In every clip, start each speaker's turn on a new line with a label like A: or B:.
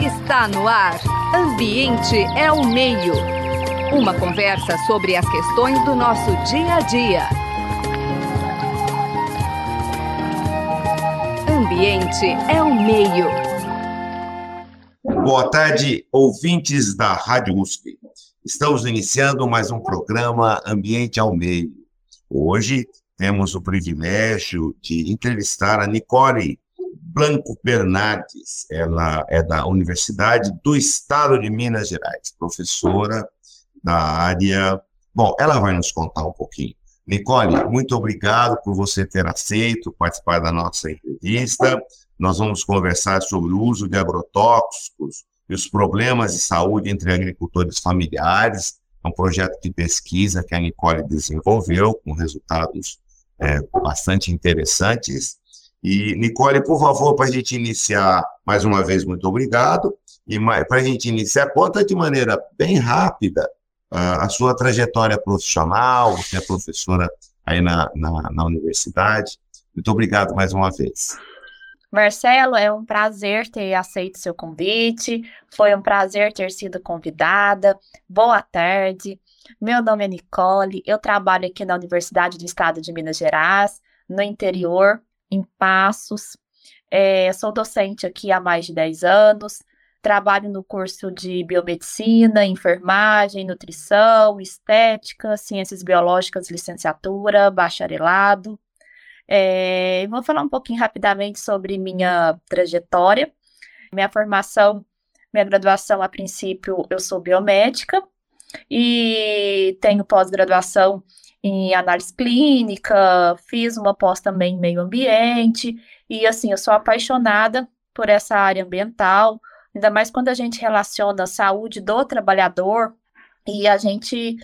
A: Está no ar. Ambiente é o meio. Uma conversa sobre as questões do nosso dia a dia. Ambiente é o meio.
B: Boa tarde, ouvintes da Rádio USP. Estamos iniciando mais um programa Ambiente ao Meio. Hoje temos o privilégio de entrevistar a Nicole Blanco Bernardes. Ela é da Universidade do Estado de Minas Gerais, professora da área. Bom, ela vai nos contar um pouquinho. Nicole, muito obrigado por você ter aceito participar da nossa entrevista. Nós vamos conversar sobre o uso de agrotóxicos e os problemas de saúde entre agricultores familiares. É um projeto de pesquisa que a Nicole desenvolveu, com resultados é, bastante interessantes. E, Nicole, por favor, para a gente iniciar, mais uma vez, muito obrigado. E para a gente iniciar, conta de maneira bem rápida uh, a sua trajetória profissional, você é professora aí na, na, na universidade. Muito obrigado mais uma vez.
C: Marcelo, é um prazer ter aceito seu convite. Foi um prazer ter sido convidada. Boa tarde. Meu nome é Nicole. Eu trabalho aqui na Universidade do Estado de Minas Gerais, no interior em Passos. É, sou docente aqui há mais de 10 anos. Trabalho no curso de biomedicina, enfermagem, nutrição, estética, ciências biológicas, licenciatura, bacharelado. É, vou falar um pouquinho rapidamente sobre minha trajetória. Minha formação, minha graduação, a princípio, eu sou biomédica e tenho pós-graduação em análise clínica, fiz uma pós também em meio ambiente, e assim, eu sou apaixonada por essa área ambiental, ainda mais quando a gente relaciona a saúde do trabalhador e a gente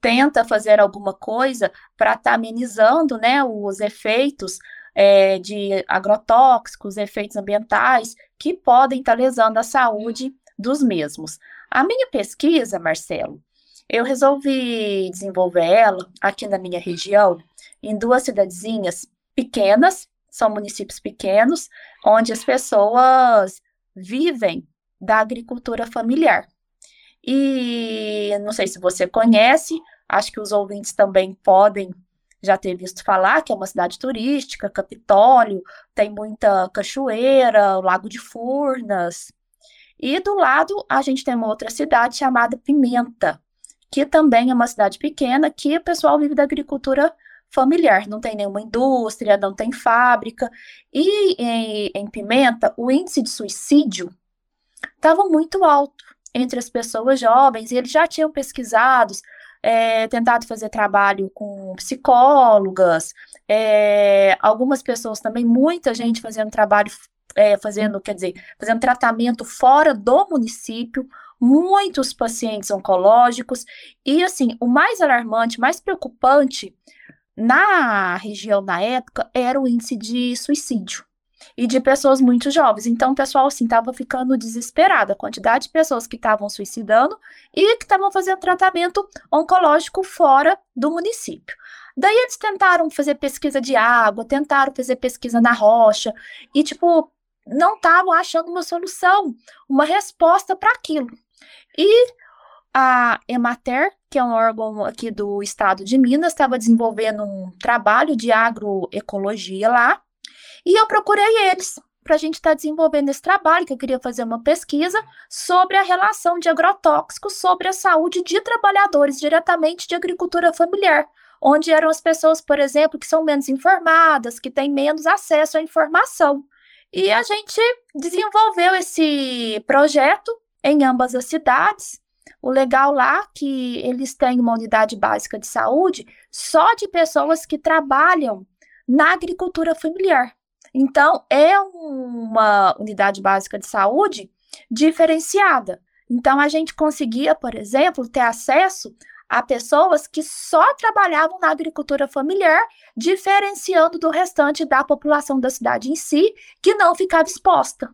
C: tenta fazer alguma coisa para estar tá amenizando né, os efeitos é, de agrotóxicos, efeitos ambientais que podem estar tá lesando a saúde dos mesmos. A minha pesquisa, Marcelo, eu resolvi desenvolver ela aqui na minha região, em duas cidadezinhas pequenas, são municípios pequenos, onde as pessoas vivem da agricultura familiar. E não sei se você conhece, acho que os ouvintes também podem já ter visto falar que é uma cidade turística, Capitólio, tem muita cachoeira, o Lago de Furnas. E do lado a gente tem uma outra cidade chamada Pimenta, que também é uma cidade pequena, que o pessoal vive da agricultura familiar, não tem nenhuma indústria, não tem fábrica. E em, em Pimenta, o índice de suicídio estava muito alto entre as pessoas jovens, e eles já tinham pesquisado, é, tentado fazer trabalho com psicólogas, é, algumas pessoas também, muita gente fazendo trabalho, é, fazendo, quer dizer, fazendo tratamento fora do município, muitos pacientes oncológicos, e assim, o mais alarmante, mais preocupante na região na época era o índice de suicídio e de pessoas muito jovens. Então, o pessoal assim estava ficando desesperado, a quantidade de pessoas que estavam suicidando e que estavam fazendo tratamento oncológico fora do município. Daí eles tentaram fazer pesquisa de água, tentaram fazer pesquisa na rocha e tipo não estavam achando uma solução, uma resposta para aquilo. E a Emater, que é um órgão aqui do estado de Minas, estava desenvolvendo um trabalho de agroecologia lá, e eu procurei eles para a gente estar tá desenvolvendo esse trabalho, que eu queria fazer uma pesquisa sobre a relação de agrotóxicos sobre a saúde de trabalhadores diretamente de agricultura familiar, onde eram as pessoas, por exemplo, que são menos informadas, que têm menos acesso à informação. E a gente desenvolveu esse projeto em ambas as cidades. O legal lá é que eles têm uma unidade básica de saúde só de pessoas que trabalham na agricultura familiar. Então, é uma unidade básica de saúde diferenciada. Então, a gente conseguia, por exemplo, ter acesso a pessoas que só trabalhavam na agricultura familiar, diferenciando do restante da população da cidade em si, que não ficava exposta.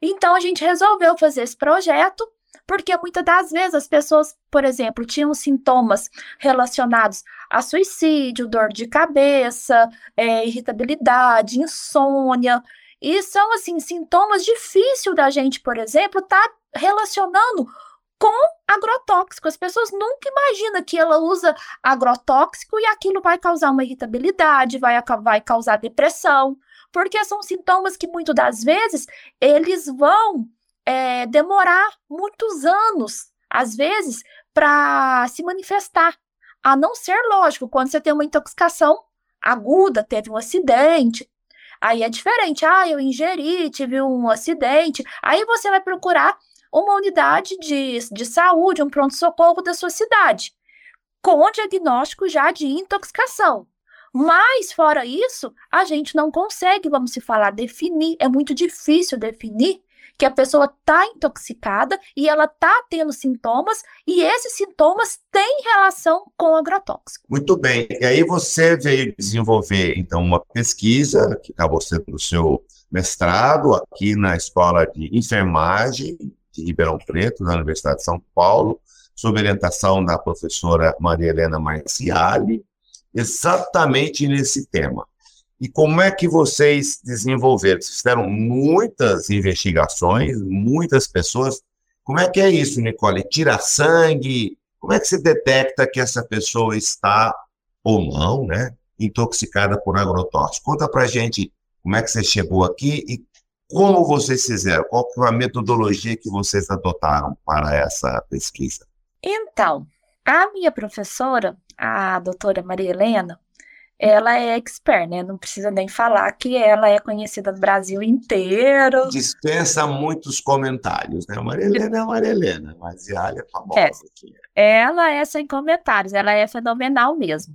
C: Então a gente resolveu fazer esse projeto, porque muitas das vezes as pessoas, por exemplo, tinham sintomas relacionados a suicídio, dor de cabeça, é, irritabilidade, insônia. E são, assim, sintomas difíceis da gente, por exemplo, tá relacionando com agrotóxico. As pessoas nunca imaginam que ela usa agrotóxico e aquilo vai causar uma irritabilidade, vai, vai causar depressão, porque são sintomas que muitas das vezes eles vão é, demorar muitos anos, às vezes, para se manifestar. A não ser, lógico, quando você tem uma intoxicação aguda, teve um acidente, aí é diferente. Ah, eu ingeri, tive um acidente. Aí você vai procurar uma unidade de, de saúde, um pronto-socorro da sua cidade, com diagnóstico já de intoxicação. Mas, fora isso, a gente não consegue, vamos se falar, definir. É muito difícil definir que a pessoa está intoxicada e ela está tendo sintomas, e esses sintomas têm relação com agrotóxico.
B: Muito bem. E aí você veio desenvolver, então, uma pesquisa, que acabou sendo o seu mestrado aqui na Escola de Enfermagem de Ribeirão Preto, na Universidade de São Paulo, sob orientação da professora Maria Helena Marciali, exatamente nesse tema. E como é que vocês desenvolveram? Vocês fizeram muitas investigações, muitas pessoas. Como é que é isso, Nicole? Tira sangue? Como é que se detecta que essa pessoa está ou não, né, intoxicada por agrotóxico? Conta pra gente como é que você chegou aqui e como vocês fizeram? Qual foi a metodologia que vocês adotaram para essa pesquisa?
C: Então, a minha professora, a doutora Maria Helena, ela é expert, né? Não precisa nem falar que ela é conhecida no Brasil inteiro.
B: Dispensa muitos comentários, né? Maria Helena é Maria Helena, mas a é famosa. É. Aqui.
C: Ela é sem comentários, ela é fenomenal mesmo.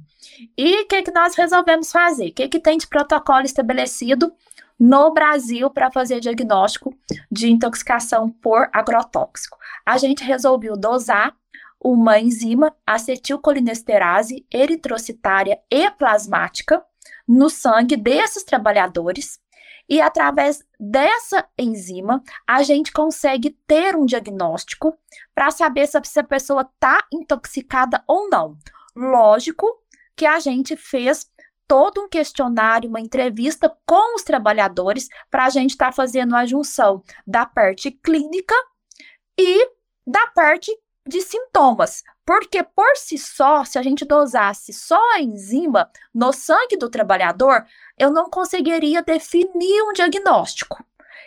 C: E o que, que nós resolvemos fazer? O que, que tem de protocolo estabelecido no Brasil para fazer diagnóstico de intoxicação por agrotóxico? A gente resolveu dosar uma enzima acetilcolinesterase eritrocitária e plasmática no sangue desses trabalhadores. E através dessa enzima, a gente consegue ter um diagnóstico para saber se a pessoa está intoxicada ou não. Lógico que a gente fez todo um questionário, uma entrevista com os trabalhadores para a gente estar tá fazendo a junção da parte clínica e da parte de sintomas, porque por si só, se a gente dosasse só a enzima no sangue do trabalhador, eu não conseguiria definir um diagnóstico.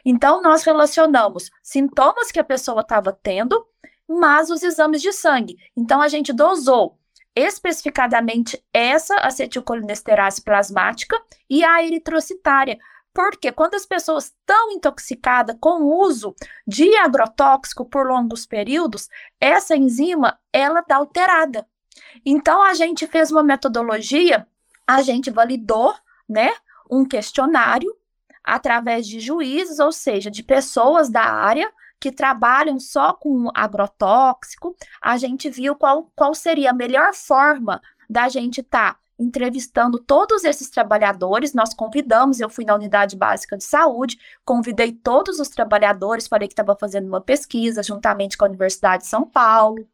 C: Então, nós relacionamos sintomas que a pessoa estava tendo, mas os exames de sangue. Então, a gente dosou especificadamente essa acetilcolinesterase plasmática e a eritrocitária, porque quando as pessoas estão intoxicadas com o uso de agrotóxico por longos períodos, essa enzima ela está alterada. Então a gente fez uma metodologia, a gente validou, né, um questionário através de juízes, ou seja, de pessoas da área que trabalham só com agrotóxico. A gente viu qual, qual seria a melhor forma da gente estar tá entrevistando todos esses trabalhadores. Nós convidamos, eu fui na unidade básica de saúde, convidei todos os trabalhadores, falei que estava fazendo uma pesquisa juntamente com a Universidade de São Paulo,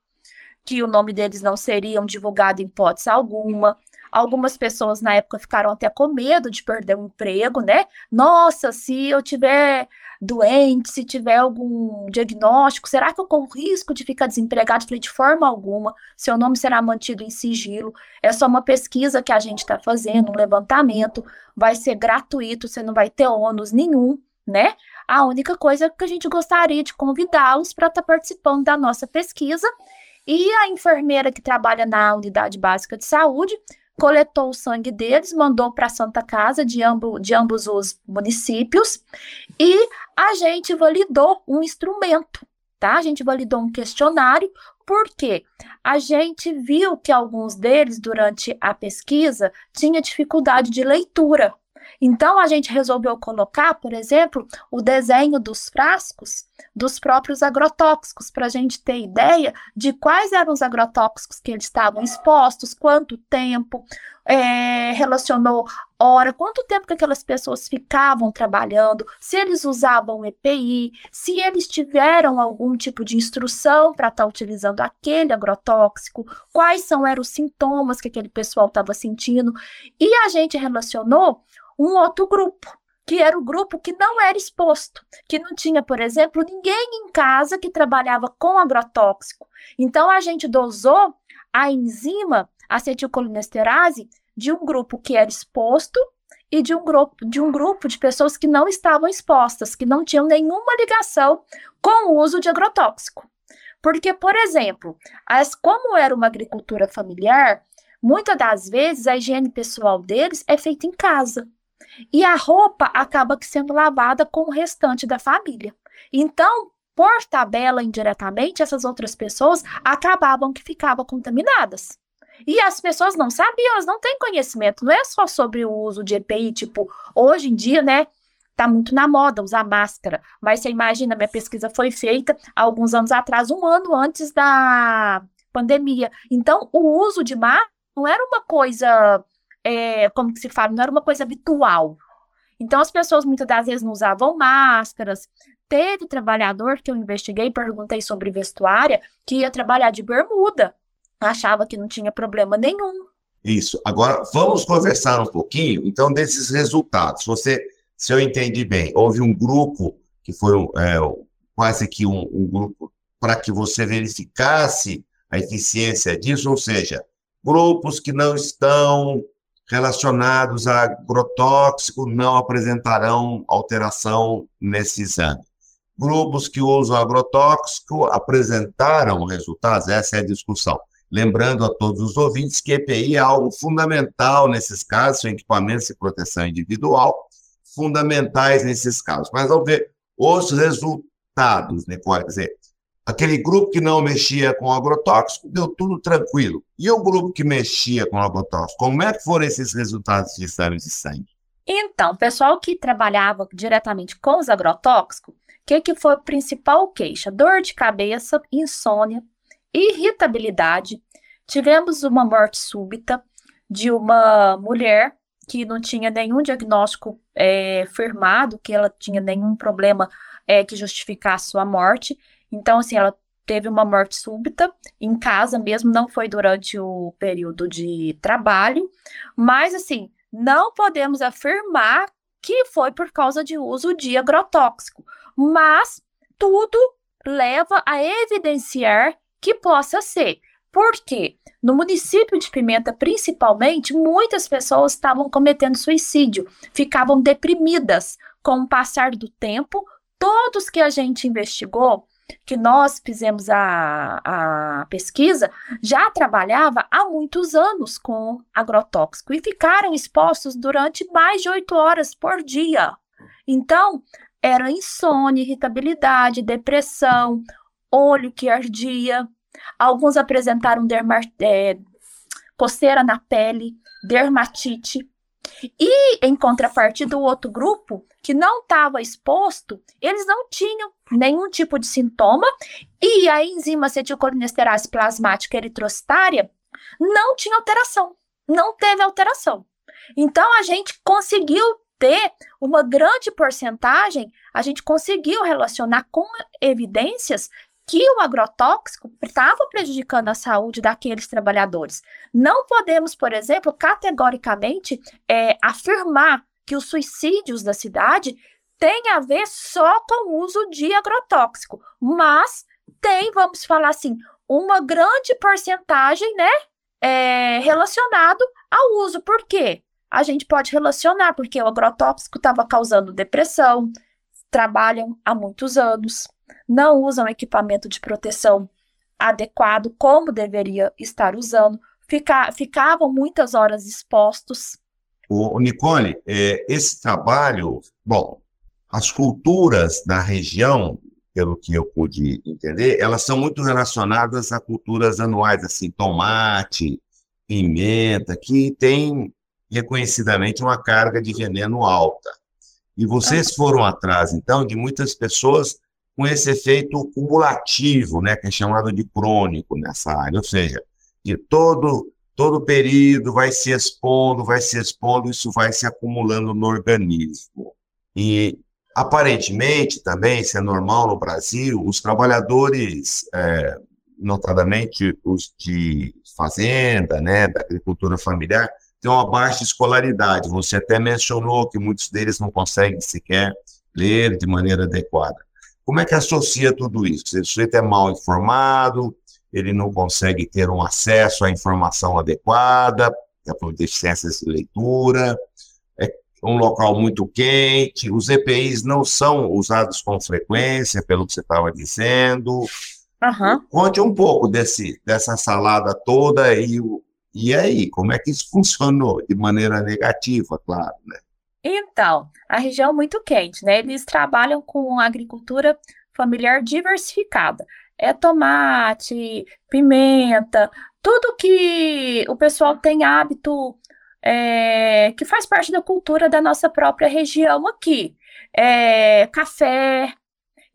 C: que o nome deles não seriam divulgado em hipótese alguma. Algumas pessoas na época ficaram até com medo de perder o emprego, né? Nossa, se eu tiver doente, se tiver algum diagnóstico, será que eu corro risco de ficar desempregado? falei, de forma alguma, seu nome será mantido em sigilo. É só uma pesquisa que a gente está fazendo, um levantamento, vai ser gratuito, você não vai ter ônus nenhum, né? A única coisa é que a gente gostaria de convidá-los para estar tá participando da nossa pesquisa. E a enfermeira que trabalha na unidade básica de saúde coletou o sangue deles, mandou para a Santa Casa de, de ambos os municípios e a gente validou um instrumento, tá? A gente validou um questionário, porque a gente viu que alguns deles, durante a pesquisa, tinha dificuldade de leitura. Então, a gente resolveu colocar, por exemplo, o desenho dos frascos dos próprios agrotóxicos, para a gente ter ideia de quais eram os agrotóxicos que eles estavam expostos, quanto tempo, é, relacionou hora, quanto tempo que aquelas pessoas ficavam trabalhando, se eles usavam EPI, se eles tiveram algum tipo de instrução para estar tá utilizando aquele agrotóxico, quais são eram os sintomas que aquele pessoal estava sentindo, e a gente relacionou um outro grupo, que era o grupo que não era exposto, que não tinha, por exemplo, ninguém em casa que trabalhava com agrotóxico. Então a gente dosou a enzima acetilcolinesterase de um grupo que era exposto e de um grupo de um grupo de pessoas que não estavam expostas, que não tinham nenhuma ligação com o uso de agrotóxico. Porque, por exemplo, as, como era uma agricultura familiar, muitas das vezes a higiene pessoal deles é feita em casa. E a roupa acaba sendo lavada com o restante da família. Então, por tabela, indiretamente, essas outras pessoas acabavam que ficavam contaminadas. E as pessoas não sabiam, elas não têm conhecimento. Não é só sobre o uso de EPI, tipo, hoje em dia, né? Tá muito na moda usar máscara. Mas você imagina, minha pesquisa foi feita alguns anos atrás, um ano antes da pandemia. Então, o uso de máscara não era uma coisa é, como que se fala, não era uma coisa habitual. Então, as pessoas muitas das vezes não usavam máscaras. Teve trabalhador que eu investiguei, perguntei sobre vestuária, que ia trabalhar de bermuda. Achava que não tinha problema nenhum.
B: Isso. Agora, vamos conversar um pouquinho, então, desses resultados. Você, se eu entendi bem, houve um grupo que foi é, quase que um, um grupo para que você verificasse a eficiência disso, ou seja, grupos que não estão relacionados a agrotóxico não apresentarão alteração nesse exame. Grupos que usam agrotóxico apresentaram resultados, essa é a discussão. Lembrando a todos os ouvintes que EPI é algo fundamental nesses casos, são equipamentos de proteção individual, fundamentais nesses casos. Mas vamos ver os resultados, Nicole. Quer dizer, Aquele grupo que não mexia com agrotóxico, deu tudo tranquilo. E o grupo que mexia com agrotóxico, como é que foram esses resultados de exames de sangue?
C: Então, pessoal que trabalhava diretamente com os agrotóxicos, o que, que foi a principal queixa? Dor de cabeça, insônia, irritabilidade. Tivemos uma morte súbita de uma mulher que não tinha nenhum diagnóstico é, firmado, que ela tinha nenhum problema é, que justificasse sua morte. Então, assim, ela teve uma morte súbita em casa mesmo, não foi durante o período de trabalho, mas assim, não podemos afirmar que foi por causa de uso de agrotóxico, mas tudo leva a evidenciar que possa ser. Porque no município de Pimenta, principalmente, muitas pessoas estavam cometendo suicídio, ficavam deprimidas com o passar do tempo. Todos que a gente investigou, que nós fizemos a, a pesquisa, já trabalhava há muitos anos com agrotóxico e ficaram expostos durante mais de oito horas por dia. Então, era insônia, irritabilidade, depressão, olho que ardia. Alguns apresentaram derma, é, coceira na pele, dermatite. E, em contrapartida, o outro grupo, que não estava exposto, eles não tinham nenhum tipo de sintoma e a enzima acetilcolinesterase plasmática eritrocitária não tinha alteração, não teve alteração. Então, a gente conseguiu ter uma grande porcentagem, a gente conseguiu relacionar com evidências que o agrotóxico estava prejudicando a saúde daqueles trabalhadores. Não podemos, por exemplo, categoricamente é, afirmar que os suicídios da cidade têm a ver só com o uso de agrotóxico, mas tem, vamos falar assim, uma grande porcentagem, né, é, relacionado ao uso. Por quê? A gente pode relacionar, porque o agrotóxico estava causando depressão, trabalham há muitos anos, não usam equipamento de proteção adequado como deveria estar usando, fica, ficavam muitas horas expostos.
B: O, Nicole, é, esse trabalho, bom, as culturas da região, pelo que eu pude entender, elas são muito relacionadas a culturas anuais, assim, tomate, pimenta, que tem reconhecidamente uma carga de veneno alta. E vocês foram atrás, então, de muitas pessoas com esse efeito cumulativo, né, que é chamado de crônico nessa área, ou seja, que todo todo período vai se expondo, vai se expondo, isso vai se acumulando no organismo. E aparentemente também, isso é normal no Brasil, os trabalhadores, é, notadamente os de fazenda, né, da agricultura familiar, têm uma baixa escolaridade. Você até mencionou que muitos deles não conseguem sequer ler de maneira adequada. Como é que associa tudo isso? O sujeito é mal informado, ele não consegue ter um acesso à informação adequada, é por deficiências de leitura, é um local muito quente, os EPIs não são usados com frequência, pelo que você estava dizendo. Uhum. Conte um pouco desse, dessa salada toda e, e aí, como é que isso funcionou de maneira negativa, claro, né?
C: Então, a região é muito quente, né? Eles trabalham com agricultura familiar diversificada. É tomate, pimenta, tudo que o pessoal tem hábito, é, que faz parte da cultura da nossa própria região aqui. É, café,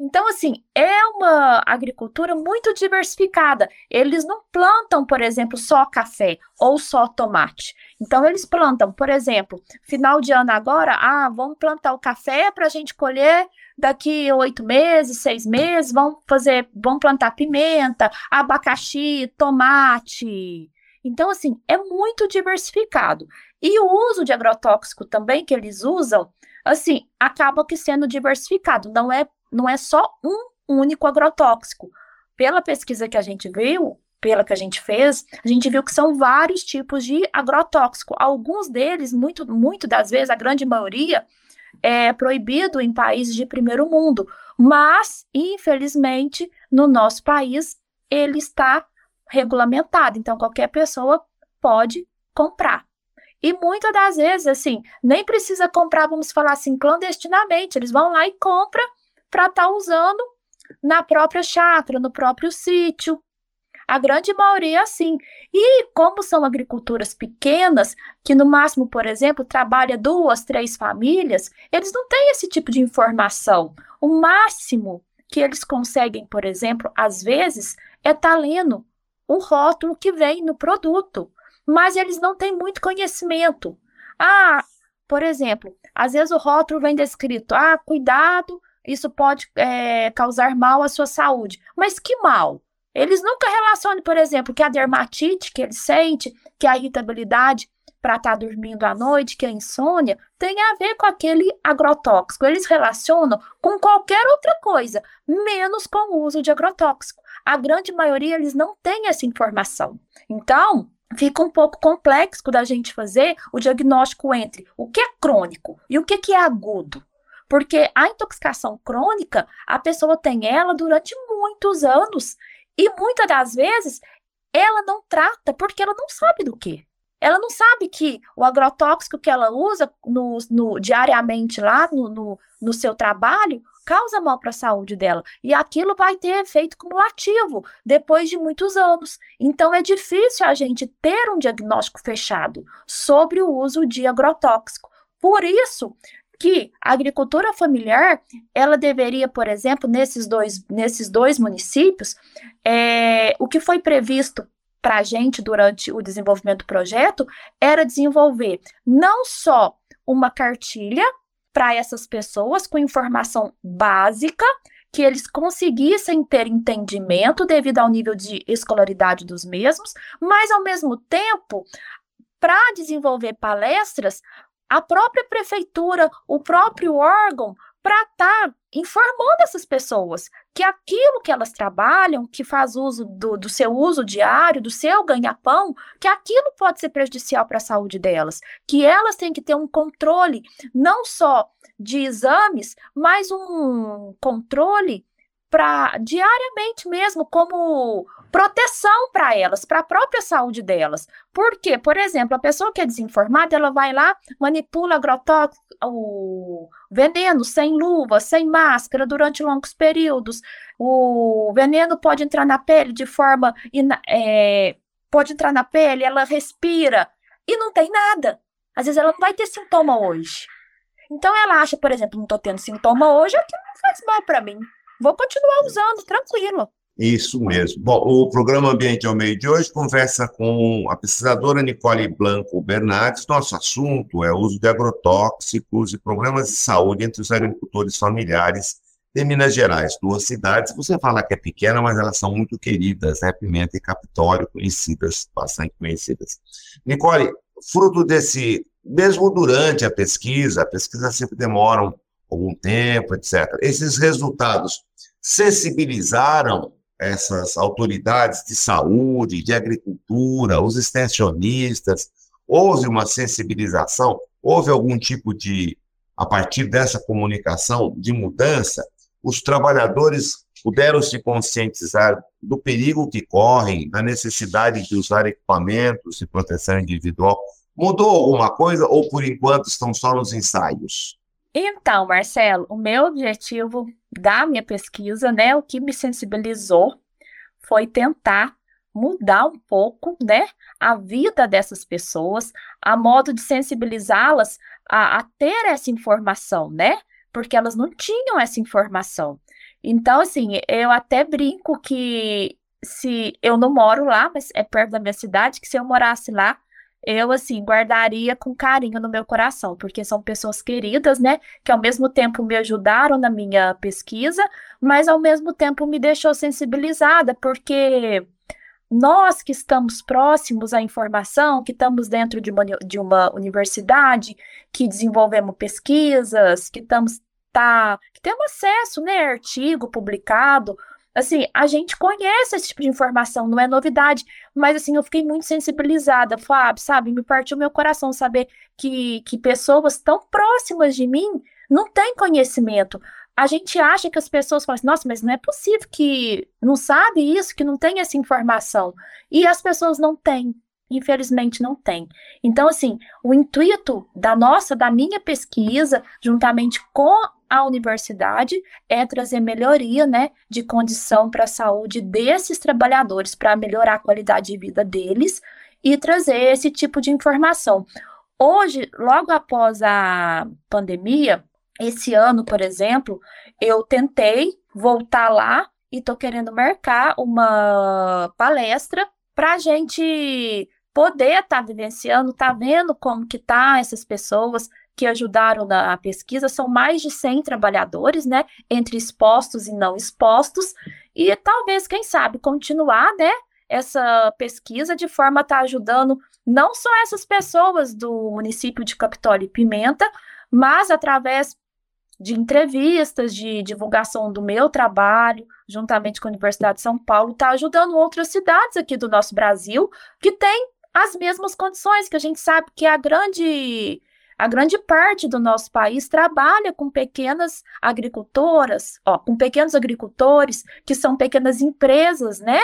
C: então, assim, é uma agricultura muito diversificada. Eles não plantam, por exemplo, só café ou só tomate. Então, eles plantam, por exemplo, final de ano agora, ah, vamos plantar o café para a gente colher daqui oito meses, seis meses, vão fazer, vão plantar pimenta, abacaxi, tomate. Então, assim, é muito diversificado. E o uso de agrotóxico também que eles usam, assim, acaba que sendo diversificado. Não é não é só um único agrotóxico. Pela pesquisa que a gente viu, pela que a gente fez, a gente viu que são vários tipos de agrotóxico. Alguns deles, muito, muito das vezes, a grande maioria, é proibido em países de primeiro mundo. Mas, infelizmente, no nosso país, ele está regulamentado. Então, qualquer pessoa pode comprar. E muitas das vezes, assim, nem precisa comprar, vamos falar assim, clandestinamente. Eles vão lá e compram para estar tá usando na própria chácara, no próprio sítio. A grande maioria assim. E como são agriculturas pequenas, que no máximo, por exemplo, trabalha duas, três famílias, eles não têm esse tipo de informação. O máximo que eles conseguem, por exemplo, às vezes, é estar tá lendo o rótulo que vem no produto. Mas eles não têm muito conhecimento. Ah, por exemplo, às vezes o rótulo vem descrito: ah, cuidado isso pode é, causar mal à sua saúde. Mas que mal? Eles nunca relacionam, por exemplo, que a dermatite que ele sente, que a irritabilidade para estar tá dormindo à noite, que a insônia, tem a ver com aquele agrotóxico. Eles relacionam com qualquer outra coisa, menos com o uso de agrotóxico. A grande maioria, eles não têm essa informação. Então, fica um pouco complexo da gente fazer o diagnóstico entre o que é crônico e o que é agudo. Porque a intoxicação crônica, a pessoa tem ela durante muitos anos e muitas das vezes ela não trata porque ela não sabe do que. Ela não sabe que o agrotóxico que ela usa no, no diariamente lá no, no, no seu trabalho causa mal para a saúde dela. E aquilo vai ter efeito cumulativo depois de muitos anos. Então é difícil a gente ter um diagnóstico fechado sobre o uso de agrotóxico. Por isso, que a agricultura familiar, ela deveria, por exemplo, nesses dois, nesses dois municípios, é, o que foi previsto para a gente durante o desenvolvimento do projeto era desenvolver não só uma cartilha para essas pessoas com informação básica, que eles conseguissem ter entendimento devido ao nível de escolaridade dos mesmos, mas ao mesmo tempo para desenvolver palestras a própria prefeitura, o próprio órgão, para estar tá informando essas pessoas que aquilo que elas trabalham, que faz uso do, do seu uso diário, do seu ganha-pão, que aquilo pode ser prejudicial para a saúde delas, que elas têm que ter um controle não só de exames, mas um controle para diariamente mesmo como proteção para elas, para a própria saúde delas. Porque, por exemplo, a pessoa que é desinformada, ela vai lá, manipula agrotóxico, o veneno sem luva, sem máscara durante longos períodos. O veneno pode entrar na pele de forma é, pode entrar na pele, ela respira e não tem nada. Às vezes ela não vai ter sintoma hoje. Então ela acha, por exemplo, não estou tendo sintoma hoje, aquilo não faz mal para mim. Vou continuar usando, tranquilo.
B: Isso mesmo. Bom, o programa Ambiente ao Meio de hoje conversa com a pesquisadora Nicole Blanco Bernardes. Nosso assunto é o uso de agrotóxicos e problemas de saúde entre os agricultores familiares de Minas Gerais, duas cidades. Você fala que é pequena, mas elas são muito queridas, né? Pimenta e Capitólio, conhecidas, bastante conhecidas. Nicole, fruto desse, mesmo durante a pesquisa, a pesquisa sempre demora algum tempo, etc. Esses resultados sensibilizaram essas autoridades de saúde, de agricultura, os extensionistas, houve uma sensibilização, houve algum tipo de, a partir dessa comunicação, de mudança, os trabalhadores puderam se conscientizar do perigo que correm, da necessidade de usar equipamentos de proteção individual. Mudou alguma coisa ou, por enquanto, estão só nos ensaios?
C: Então, Marcelo, o meu objetivo da minha pesquisa, né, o que me sensibilizou foi tentar mudar um pouco, né, a vida dessas pessoas, a modo de sensibilizá-las a, a, ter essa informação, né, porque elas não tinham essa informação. Então, assim, eu até brinco que se eu não moro lá, mas é perto da minha cidade, que se eu morasse lá, eu, assim, guardaria com carinho no meu coração, porque são pessoas queridas, né, que ao mesmo tempo me ajudaram na minha pesquisa, mas ao mesmo tempo me deixou sensibilizada, porque nós que estamos próximos à informação, que estamos dentro de uma, de uma universidade, que desenvolvemos pesquisas, que estamos tá, que temos acesso, né, artigo publicado, Assim, a gente conhece esse tipo de informação, não é novidade, mas assim, eu fiquei muito sensibilizada, Fábio, sabe? Me partiu meu coração saber que, que pessoas tão próximas de mim não têm conhecimento. A gente acha que as pessoas falam assim, nossa, mas não é possível que não sabe isso, que não tem essa informação. E as pessoas não têm. Infelizmente não tem. Então, assim, o intuito da nossa, da minha pesquisa, juntamente com a universidade, é trazer melhoria, né, de condição para a saúde desses trabalhadores, para melhorar a qualidade de vida deles e trazer esse tipo de informação. Hoje, logo após a pandemia, esse ano, por exemplo, eu tentei voltar lá e estou querendo marcar uma palestra para a gente poder estar tá vivenciando, tá vendo como que tá essas pessoas que ajudaram na pesquisa, são mais de 100 trabalhadores, né, entre expostos e não expostos, e talvez, quem sabe, continuar, né, essa pesquisa de forma a estar tá ajudando não só essas pessoas do município de Capitólio e Pimenta, mas através de entrevistas, de divulgação do meu trabalho, juntamente com a Universidade de São Paulo, está ajudando outras cidades aqui do nosso Brasil que têm as mesmas condições, que a gente sabe que a grande a grande parte do nosso país trabalha com pequenas agricultoras, ó, com pequenos agricultores, que são pequenas empresas, né?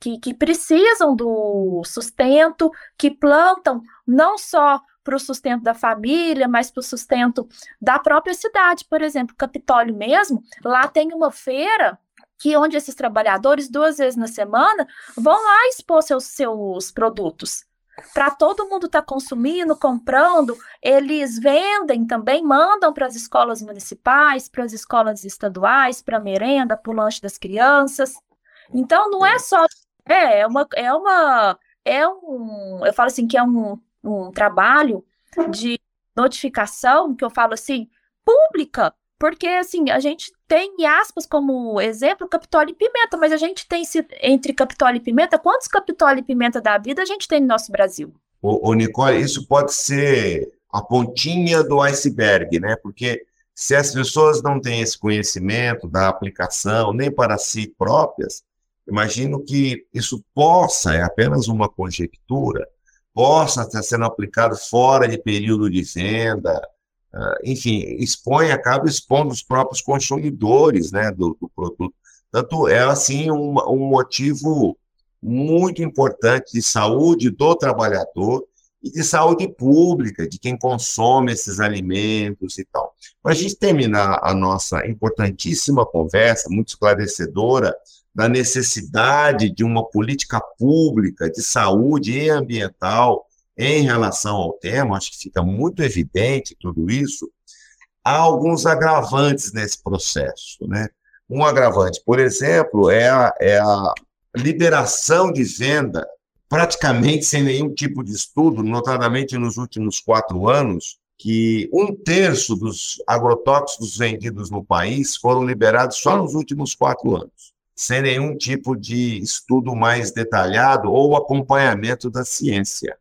C: Que, que precisam do sustento, que plantam não só para o sustento da família, mas para o sustento da própria cidade. Por exemplo, Capitólio mesmo, lá tem uma feira que onde esses trabalhadores, duas vezes na semana, vão lá expor seus, seus produtos. Para todo mundo estar tá consumindo, comprando, eles vendem também, mandam para as escolas municipais, para as escolas estaduais, para merenda, para o lanche das crianças. Então, não é só. É, é uma. É uma é um. Eu falo assim que é um, um trabalho de notificação, que eu falo assim, pública, porque, assim, a gente tem, em aspas, como exemplo, Capitólio e Pimenta, mas a gente tem, entre Capitólio e Pimenta, quantos Capitólio e Pimenta da vida a gente tem no nosso Brasil?
B: Ô, ô Nicole, isso pode ser a pontinha do iceberg, né? Porque se as pessoas não têm esse conhecimento da aplicação, nem para si próprias, imagino que isso possa, é apenas uma conjectura, possa estar sendo aplicado fora de período de venda, enfim, expõe, acaba expondo os próprios consumidores né, do, do produto. Tanto é, assim, um, um motivo muito importante de saúde do trabalhador e de saúde pública, de quem consome esses alimentos e tal. Para a gente terminar a nossa importantíssima conversa, muito esclarecedora, da necessidade de uma política pública de saúde e ambiental em relação ao tema, acho que fica muito evidente tudo isso, há alguns agravantes nesse processo. Né? Um agravante, por exemplo, é a, é a liberação de venda, praticamente sem nenhum tipo de estudo, notadamente nos últimos quatro anos, que um terço dos agrotóxicos vendidos no país foram liberados só nos últimos quatro anos, sem nenhum tipo de estudo mais detalhado ou acompanhamento da ciência.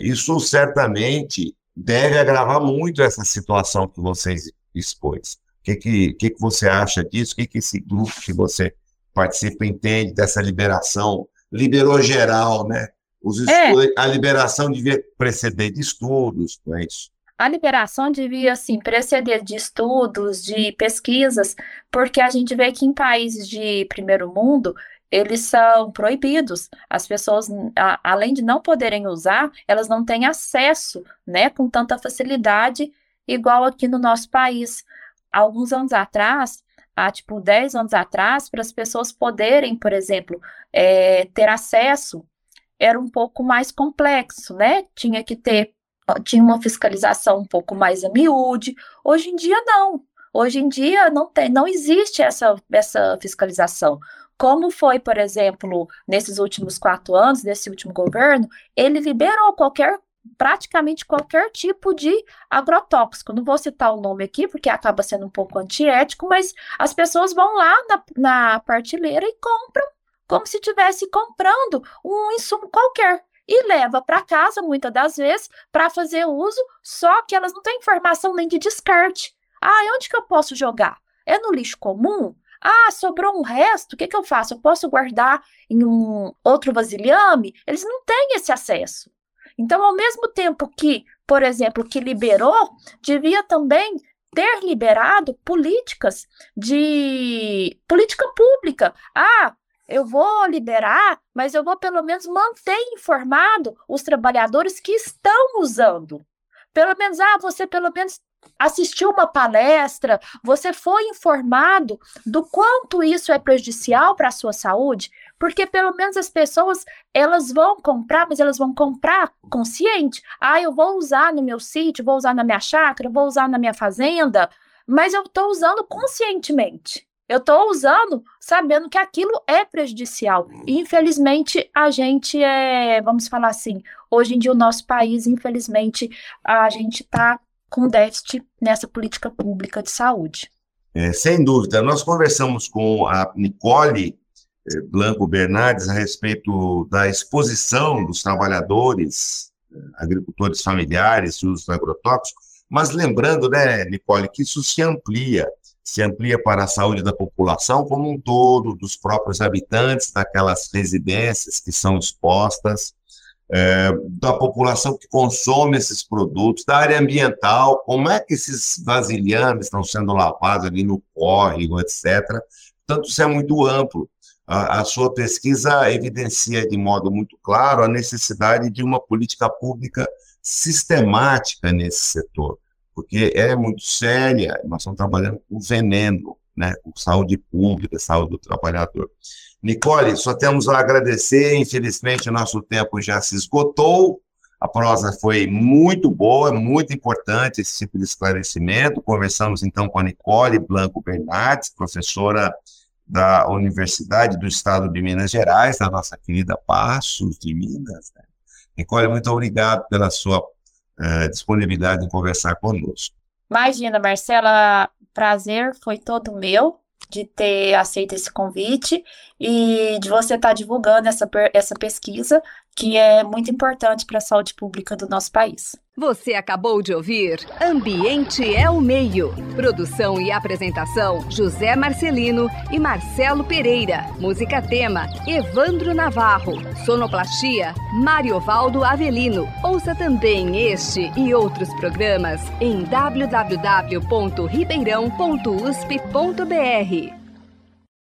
B: Isso certamente deve agravar muito essa situação que vocês expôs. O que, que, que, que você acha disso? O que, que esse grupo que você participa entende dessa liberação? Liberou geral, né? Os é. A liberação devia preceder de estudos, não é isso?
C: A liberação devia, assim, preceder de estudos, de pesquisas, porque a gente vê que em países de primeiro mundo, eles são proibidos. As pessoas, a, além de não poderem usar, elas não têm acesso, né, com tanta facilidade, igual aqui no nosso país. Alguns anos atrás, há tipo 10 anos atrás, para as pessoas poderem, por exemplo, é, ter acesso era um pouco mais complexo, né? Tinha que ter, tinha uma fiscalização um pouco mais a miúde. Hoje em dia, não. Hoje em dia não tem, não existe essa, essa fiscalização. Como foi, por exemplo, nesses últimos quatro anos, nesse último governo, ele liberou qualquer praticamente qualquer tipo de agrotóxico. Não vou citar o nome aqui, porque acaba sendo um pouco antiético, mas as pessoas vão lá na, na partilheira e compram como se estivesse comprando um insumo qualquer e leva para casa, muitas das vezes, para fazer uso, só que elas não têm informação nem de descarte. Ah, onde que eu posso jogar? É no lixo comum? Ah, sobrou um resto, o que, que eu faço? Eu posso guardar em um outro vasilhame? Eles não têm esse acesso. Então, ao mesmo tempo que, por exemplo, que liberou, devia também ter liberado políticas de política pública. Ah, eu vou liberar, mas eu vou pelo menos manter informado os trabalhadores que estão usando. Pelo menos, ah, você pelo menos assistiu uma palestra, você foi informado do quanto isso é prejudicial para a sua saúde, porque pelo menos as pessoas, elas vão comprar, mas elas vão comprar consciente. Ah, eu vou usar no meu sítio, vou usar na minha chácara, vou usar na minha fazenda, mas eu estou usando conscientemente. Eu estou usando sabendo que aquilo é prejudicial. Infelizmente, a gente é, vamos falar assim, hoje em dia o nosso país, infelizmente, a gente está com déficit nessa política pública de saúde.
B: É, sem dúvida. Nós conversamos com a Nicole eh, Blanco Bernardes a respeito da exposição dos trabalhadores, eh, agricultores familiares, uso do agrotóxico, mas lembrando, né, Nicole, que isso se amplia se amplia para a saúde da população como um todo, dos próprios habitantes daquelas residências que são expostas, é, da população que consome esses produtos, da área ambiental, como é que esses vasilhames estão sendo lavados ali no córrego, etc. Portanto, isso é muito amplo. A, a sua pesquisa evidencia de modo muito claro a necessidade de uma política pública sistemática nesse setor porque é muito séria, nós estamos trabalhando com veneno, né, com saúde pública, saúde do trabalhador. Nicole, só temos a agradecer, infelizmente o nosso tempo já se esgotou, a prosa foi muito boa, muito importante esse tipo de esclarecimento. Conversamos então com a Nicole Blanco Bernardes, professora da Universidade do Estado de Minas Gerais, da nossa querida Passos de Minas. Né? Nicole, muito obrigado pela sua uh, disponibilidade em conversar conosco.
C: Imagina, Marcela, prazer foi todo meu de ter aceito esse convite e de você estar tá divulgando essa, essa pesquisa que é muito importante para a saúde pública do nosso país.
A: Você acabou de ouvir Ambiente é o Meio. Produção e apresentação: José Marcelino e Marcelo Pereira. Música tema: Evandro Navarro. Sonoplastia: Mariovaldo Avelino. Ouça também este e outros programas em www.ribeirão.usp.br.